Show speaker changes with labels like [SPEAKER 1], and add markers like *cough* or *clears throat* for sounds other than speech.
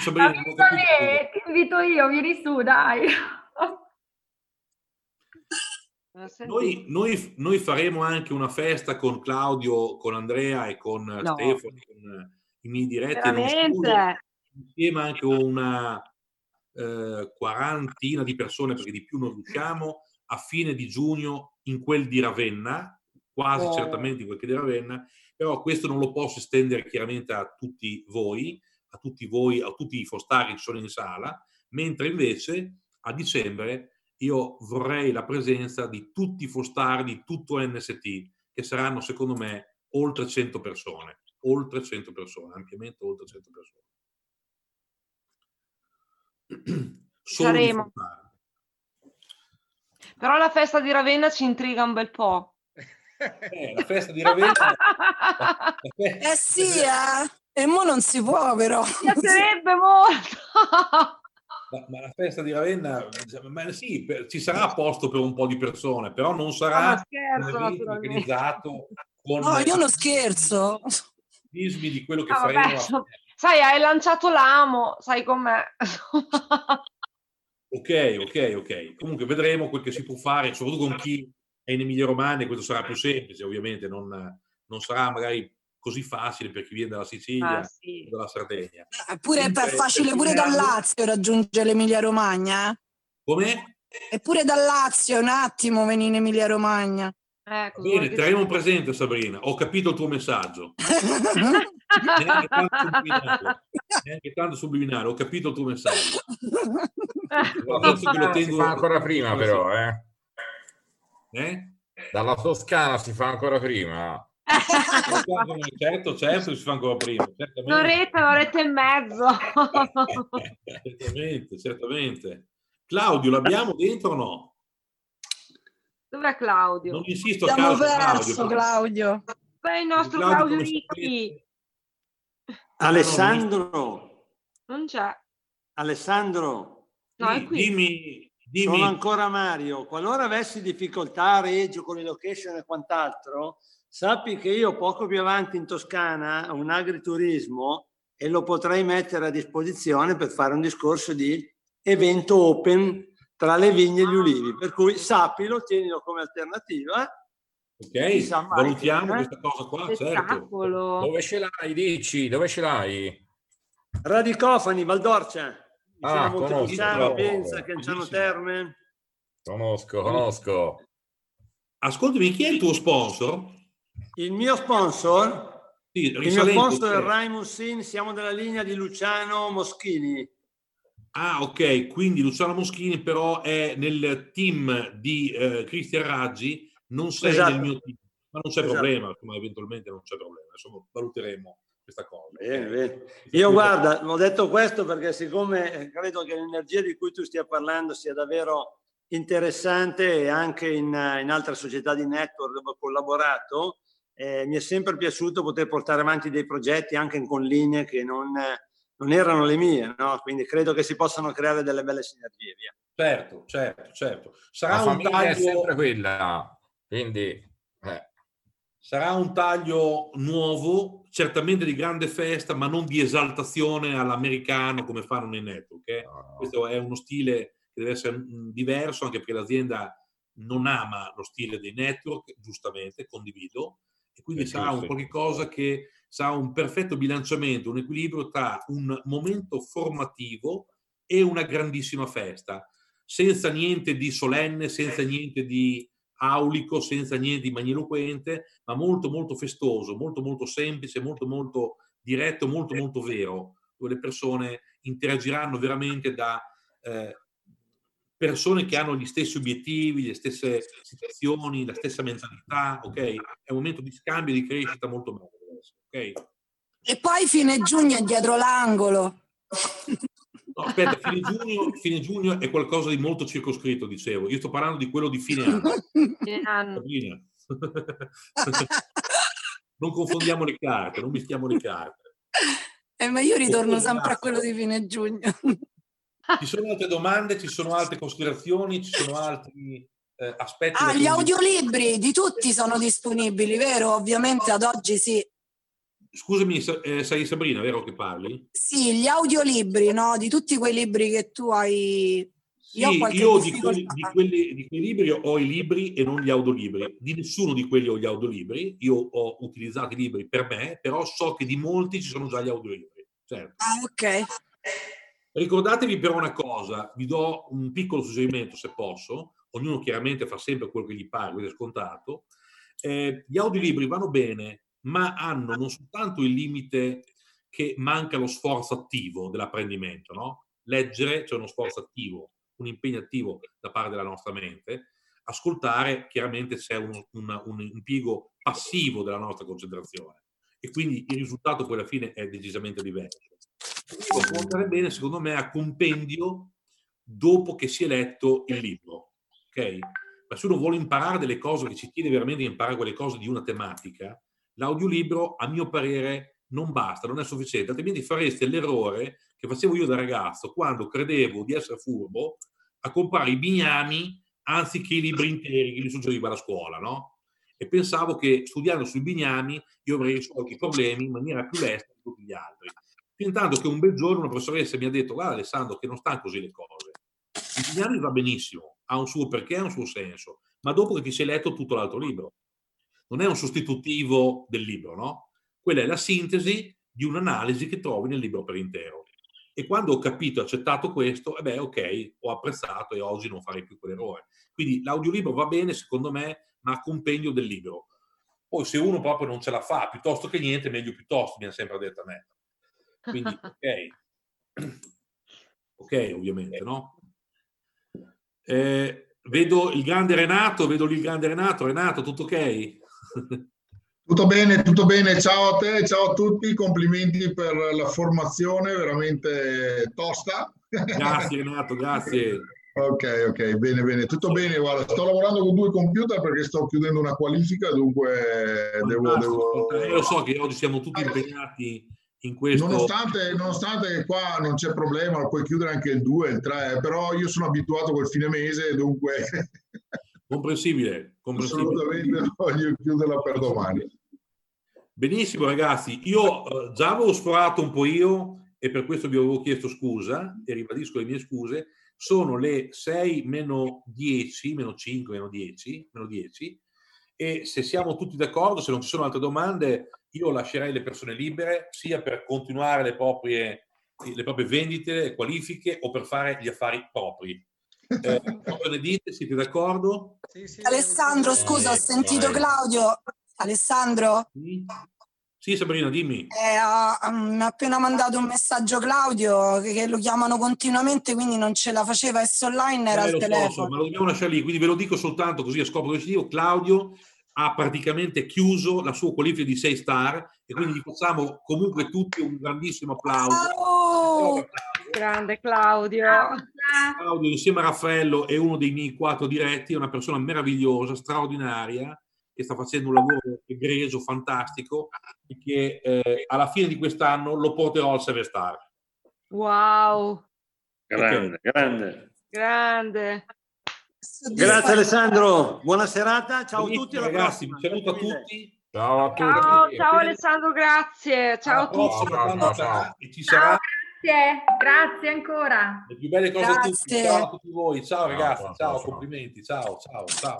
[SPEAKER 1] Sabrina, ti invito io, vieni su, dai. *laughs*
[SPEAKER 2] Noi, noi, noi, faremo anche una festa con Claudio, con Andrea e con no. Stefano, con i miei diretti.
[SPEAKER 1] Veramente?
[SPEAKER 2] Insieme anche una eh, quarantina di persone, perché di più non riusciamo, a fine di giugno in quel di Ravenna, quasi oh. certamente in quel di Ravenna, però questo non lo posso estendere chiaramente a tutti voi, a tutti voi, a tutti i fostari che sono in sala, mentre invece a dicembre io vorrei la presenza di tutti i fostari di tutto NST, che saranno secondo me oltre 100 persone, oltre 100 persone, ampiamente oltre 100
[SPEAKER 1] persone. *clears throat* Saremo. Però la festa di Ravenna ci intriga un bel po'.
[SPEAKER 2] Eh, la festa di Ravenna... *laughs*
[SPEAKER 3] eh sì, eh. E mo non si può però. Mi
[SPEAKER 1] piacerebbe molto.
[SPEAKER 2] Ma, ma, la festa di Ravenna, ma sì, per, ci sarà posto per un po' di persone, però non sarà
[SPEAKER 1] no, scherzo,
[SPEAKER 2] organizzato con...
[SPEAKER 3] No, io non scherzo.
[SPEAKER 2] di quello che ah, faremo.
[SPEAKER 1] Vabbè, sai, hai lanciato l'amo, sai com'è.
[SPEAKER 2] ok, ok, ok. Comunque vedremo quel che si può fare, soprattutto con chi è in Emilia Romagna, questo sarà più semplice, ovviamente, non, non sarà magari così facile per chi viene dalla Sicilia ah, sì. o dalla Sardegna.
[SPEAKER 3] Eppure è facile pure dal Lazio raggiungere l'Emilia Romagna. Eh?
[SPEAKER 2] Come?
[SPEAKER 3] Eppure dal Lazio un attimo venire in Emilia Romagna.
[SPEAKER 2] Ecco, Bene, terremo presente Sabrina, ho capito il tuo messaggio. *laughs* neanche, tanto subliminale, neanche tanto subliminale, ho capito il tuo messaggio. *laughs*
[SPEAKER 4] Lo tengo... Si fa ancora prima però, eh?
[SPEAKER 2] Eh?
[SPEAKER 4] Dalla Toscana si fa ancora prima
[SPEAKER 2] certo, certo, si fa ancora prima.
[SPEAKER 1] Un'oretta, un'oretta e mezzo.
[SPEAKER 2] certamente, certamente. Claudio, l'abbiamo dentro o no?
[SPEAKER 1] Dov'è Claudio?
[SPEAKER 2] Non insisto
[SPEAKER 3] a caso, perso, Claudio.
[SPEAKER 1] Beh, il nostro Claudio, Claudio Ricchi.
[SPEAKER 5] Alessandro.
[SPEAKER 1] Non c'è.
[SPEAKER 5] Alessandro.
[SPEAKER 1] No, è qui.
[SPEAKER 2] Dimmi, dimmi.
[SPEAKER 5] Sono ancora Mario. Qualora avessi difficoltà a Reggio con le location e quant'altro, Sappi che io poco più avanti in Toscana ho un agriturismo e lo potrei mettere a disposizione per fare un discorso di evento open tra le vigne e gli ulivi. Per cui sappilo, tienilo come alternativa.
[SPEAKER 2] Ok, valutiamo questa cosa qua, certo.
[SPEAKER 4] Dove ce l'hai, dici? Dove ce l'hai?
[SPEAKER 5] Radicofani, Valdorcia.
[SPEAKER 4] Ah, conosco.
[SPEAKER 5] Pensa, che c'hanno terme.
[SPEAKER 4] Conosco, conosco.
[SPEAKER 2] Ascoltami, chi è il tuo sponsor?
[SPEAKER 5] Il mio sponsor?
[SPEAKER 2] Sì,
[SPEAKER 5] il mio sponsor è Raimund Sin, siamo della linea di Luciano Moschini.
[SPEAKER 2] Ah, ok, quindi Luciano Moschini però è nel team di eh, Cristian Raggi, non sei esatto. nel mio team, ma non c'è esatto. problema, ma eventualmente non c'è problema, insomma valuteremo questa cosa.
[SPEAKER 5] Bene, bene. Io guarda, ho detto questo perché siccome credo che l'energia di cui tu stia parlando sia davvero interessante e anche in, in altre società di network dove ho collaborato, eh, mi è sempre piaciuto poter portare avanti dei progetti anche con linee che non, non erano le mie, no? quindi credo che si possano creare delle belle sinergie. Via.
[SPEAKER 2] Certo, certo, certo. Sarà
[SPEAKER 4] La un taglio... è sempre quella, quindi... Eh.
[SPEAKER 2] Sarà un taglio nuovo, certamente di grande festa, ma non di esaltazione all'americano come fanno nei network. Eh? No. Questo è uno stile che deve essere mm, diverso, anche perché l'azienda non ama lo stile dei network, giustamente, condivido, e quindi sarà un qualche cosa che sarà un perfetto bilanciamento, un equilibrio tra un momento formativo e una grandissima festa, senza niente di solenne, senza niente di aulico, senza niente di magniloquente, ma molto molto festoso, molto molto semplice, molto molto diretto, molto molto vero, dove le persone interagiranno veramente da eh, persone che hanno gli stessi obiettivi, le stesse situazioni, la stessa mentalità, ok? È un momento di scambio di crescita molto bello, ok?
[SPEAKER 3] E poi fine giugno dietro l'angolo.
[SPEAKER 2] No, aspetta, fine giugno, fine giugno, è qualcosa di molto circoscritto, dicevo. Io sto parlando di quello di fine anno. Fine anno. non confondiamo le carte, non mischiamo le carte.
[SPEAKER 3] Eh, ma io ritorno sempre a quello di fine giugno.
[SPEAKER 2] Ci sono altre domande, ci sono altre considerazioni, ci sono altri eh, aspetti.
[SPEAKER 3] Ah, gli audiolibri di tutti sono disponibili, vero? Ovviamente ad oggi sì.
[SPEAKER 2] Scusami, eh, sei Sabrina, vero che parli?
[SPEAKER 3] Sì, gli audiolibri, no? Di tutti quei libri che tu hai...
[SPEAKER 2] Sì, io, io di, quelli, di, quelli, di, quei libri ho i libri e non gli audiolibri. Di nessuno di quelli ho gli audiolibri. Io ho utilizzato i libri per me, però so che di molti ci sono già gli audiolibri. Certo.
[SPEAKER 3] Ah, ok.
[SPEAKER 2] Ricordatevi però una cosa, vi do un piccolo suggerimento se posso, ognuno chiaramente fa sempre quello che gli pare, questo è scontato. Eh, gli audiolibri vanno bene, ma hanno non soltanto il limite che manca lo sforzo attivo dell'apprendimento, no? Leggere c'è uno sforzo attivo, un impegno attivo da parte della nostra mente, ascoltare chiaramente c'è un, un, un impiego passivo della nostra concentrazione e quindi il risultato poi alla fine è decisamente diverso. Può andare bene secondo me a compendio dopo che si è letto il libro, ok? Ma se uno vuole imparare delle cose, che ci chiede veramente di imparare quelle cose di una tematica, l'audiolibro, a mio parere, non basta, non è sufficiente, altrimenti fareste l'errore che facevo io da ragazzo quando credevo di essere furbo a comprare i bignami anziché i libri interi che mi suggeriva la scuola, no? E pensavo che studiando sui bignami io avrei risolto i problemi in maniera più lesta di tutti gli altri. Fintanto che un bel giorno una professoressa mi ha detto guarda Alessandro che non stanno così le cose. Il bignami va benissimo, ha un suo perché, ha un suo senso, ma dopo che ti sei letto tutto l'altro libro non è un sostitutivo del libro, no? Quella è la sintesi di un'analisi che trovi nel libro per intero. E quando ho capito, accettato questo, e eh beh, ok, ho apprezzato e oggi non farei più quell'errore. Quindi l'audiolibro va bene, secondo me, ma a compendio del libro. Poi se uno proprio non ce la fa, piuttosto che niente, meglio piuttosto, mi ha sempre detto a me. Quindi, *laughs* ok. ok, ovviamente, no? Eh, vedo il grande Renato, vedo il grande Renato. Renato, tutto ok? *laughs*
[SPEAKER 6] Tutto bene, tutto bene. Ciao a te, ciao a tutti. Complimenti per la formazione veramente tosta.
[SPEAKER 2] Grazie Renato, grazie. *laughs*
[SPEAKER 6] Ok, ok, bene, bene, tutto bene. Guarda, sto lavorando con due computer perché sto chiudendo una qualifica, dunque devo, devo...
[SPEAKER 2] Io lo so che oggi siamo tutti impegnati in questo.
[SPEAKER 6] Nonostante, nonostante qua non c'è problema, puoi chiudere anche il 2, il 3, però io sono abituato col fine mese, dunque *laughs*
[SPEAKER 2] Comprensibile, comprensibile.
[SPEAKER 6] Assolutamente voglio chiuderla per domani.
[SPEAKER 2] Benissimo ragazzi, io eh, già avevo sforato un po' io e per questo vi avevo chiesto scusa e ribadisco le mie scuse. Sono le 6 meno 10, meno 5, meno 10, meno 10 e se siamo tutti d'accordo, se non ci sono altre domande, io lascerei le persone libere sia per continuare le proprie, le proprie vendite, le qualifiche o per fare gli affari propri. Eh, *laughs* cosa ne dite? Siete d'accordo?
[SPEAKER 3] Sì, sì, Alessandro, scusa, ho sentito vai. Claudio. Alessandro?
[SPEAKER 2] Sì, sì Sabrina, dimmi.
[SPEAKER 3] Eh, mi ha appena mandato un messaggio Claudio che, lo chiamano continuamente, quindi non ce la faceva essere online, era eh, al telefono. So,
[SPEAKER 2] ma lo dobbiamo lasciare lì, quindi ve lo dico soltanto così a scopo decisivo. Claudio ha praticamente chiuso la sua qualifica di 6 star e quindi gli facciamo comunque tutti un grandissimo applauso.
[SPEAKER 1] Oh, grande Claudio.
[SPEAKER 2] Claudio insieme a Raffaello è uno dei miei quattro diretti, è una persona meravigliosa, straordinaria, che sta facendo un lavoro egregio, fantastico e che eh, alla fine di quest'anno lo porterò al 7 star.
[SPEAKER 1] Wow.
[SPEAKER 4] Grande, okay. grande.
[SPEAKER 1] Grande.
[SPEAKER 5] Grazie Alessandro, buona serata, ciao a tutti.
[SPEAKER 2] Ragazzi, un saluto a tutti.
[SPEAKER 4] Ciao a tutti.
[SPEAKER 1] Ciao, ciao Alessandro, grazie. Ciao a tutti.
[SPEAKER 2] Ciao, ciao, ciao. E ci sarà...
[SPEAKER 1] Grazie, grazie ancora.
[SPEAKER 2] Le più belle cose grazie. a tutti. Ciao a tutti voi. Ciao ragazzi, ciao, ciao, ciao. complimenti. Ciao, ciao, ciao.